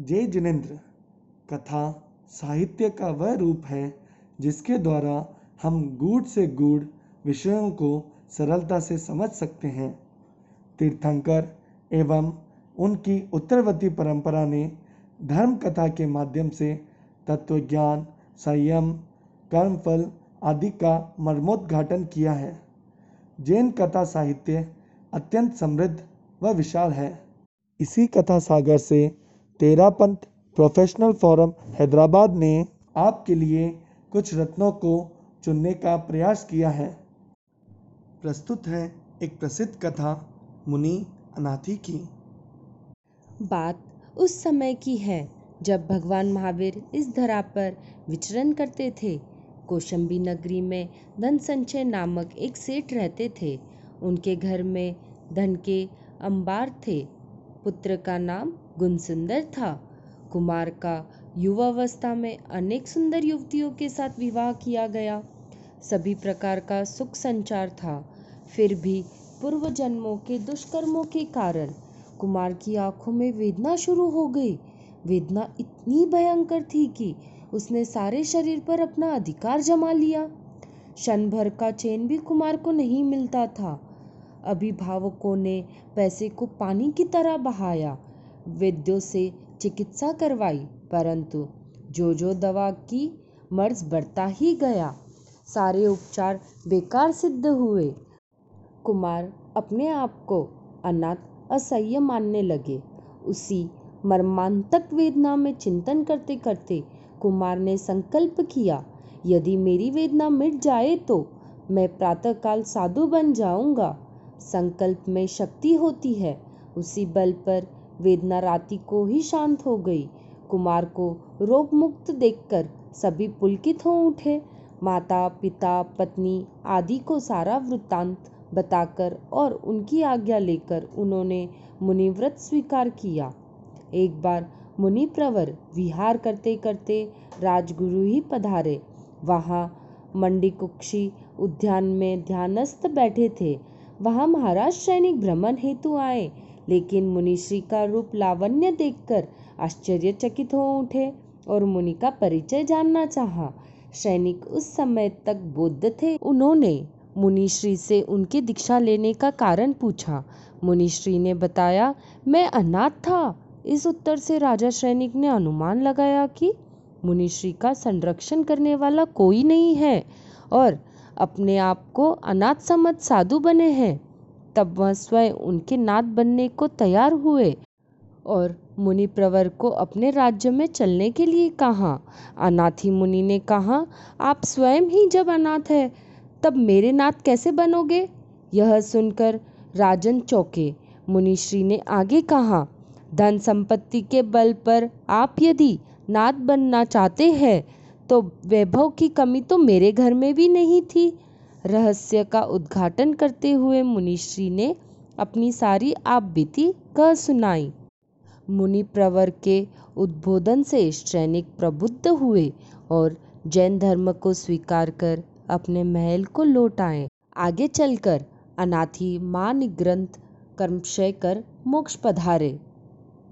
जय जिनेन्द्र, कथा, साहित्य का वह रूप है जिसके द्वारा हम गूढ़ से गूढ़ विषयों को सरलता से समझ सकते हैं। तीर्थंकर एवं उनकी उत्तरवर्ती परंपरा ने धर्म कथा के माध्यम से तत्वज्ञान, संयम, कर्मफल आदि का मर्मोद्घाटन किया है। जैन कथा साहित्य अत्यंत समृद्ध व विशाल है। इसी कथा सागर से तेरापंथ प्रोफेशनल फोरम हैदराबाद ने आपके लिए कुछ रत्नों को चुनने का प्रयास किया है। प्रस्तुत है एक प्रसिद्ध कथा, मुनि अनाथी की। बात उस समय की है, जब भगवान महावीर इस धरा पर विचरण करते थे। कौशंबी नगरी में धन संचय नामक एक सेठ रहते थे। उनके घर में धन के अंबार थे। पुत्र का नाम गुणसुंदर था। कुमार का युवावस्था में अनेक सुंदर युवतियों के साथ विवाह किया गया। सभी प्रकार का सुख संचार था। फिर भी पूर्व जन्मों के दुष्कर्मों के कारण कुमार की आँखों में वेदना शुरू हो गई। वेदना इतनी भयंकर थी कि उसने सारे शरीर पर अपना अधिकार जमा लिया। क्षण भर का चैन भी कुमार को नहीं मिलता था। अभिभावकों ने पैसे को पानी की तरह बहाया। वैद्यों से चिकित्सा करवाई, परंतु जो जो दवा की मर्ज बढ़ता ही गया, सारे उपचार बेकार सिद्ध हुए। कुमार अपने आप को अनाथ असह्य मानने लगे। उसी मर्मांतक वेदना में चिंतन करते करते कुमार ने संकल्प किया, यदि मेरी वेदना मिट जाए तो मैं प्रातःकाल साधु बन जाऊँगा। संकल्प में शक्ति होती है। उसी बल पर वेदना राति को ही शांत हो गई। कुमार को रोग मुक्त देखकर सभी पुलकित हो उठे। माता, पिता, पत्नी आदि को सारा वृत्तांत बताकर और उनकी आज्ञा लेकर उन्होंने मुनिव्रत स्वीकार किया। एक बार मुनि प्रवर विहार करते करते राजगुरु ही पधारे। वहाँ मंडिकुक्षी उद्यान में ध्यानस्थ बैठे थे। वहाँ महाराज सैनिक भ्रमण हेतु आए, लेकिन मुनिश्री का रूप लावण्य देखकर आश्चर्यचकित हो उठे और मुनि का परिचय जानना चाहा। सैनिक उस समय तक बौद्ध थे। उन्होंने मुनिश्री से उनकी दीक्षा लेने का कारण पूछा। मुनिश्री ने बताया, मैं अनाथ था। इस उत्तर से राजा सैनिक ने अनुमान लगाया कि मुनिश्री का संरक्षण करने वाला कोई नहीं है और अपने आप को अनाथ समझ साधु बने हैं। तब वह स्वयं उनके नाथ बनने को तैयार हुए और मुनि प्रवर को अपने राज्य में चलने के लिए कहा। अनाथी मुनि ने कहा, आप स्वयं ही जब अनाथ है, तब मेरे नाथ कैसे बनोगे? यह सुनकर राजन चौके। मुनिश्री ने आगे कहा, धन संपत्ति के बल पर आप यदि नाथ बनना चाहते हैं तो वैभव की कमी तो मेरे घर में भी नहीं थी। रहस्य का उद्घाटन करते हुए मुनिश्री ने अपनी सारी आप बीती कह सुनाई। मुनि प्रवर के उद्बोधन से सैनिक प्रबुद्ध हुए और जैन धर्म को स्वीकार कर अपने महल को लौट आए। आगे चलकर अनाथी मान ग्रंथ कर्मशय कर मोक्ष पधारे।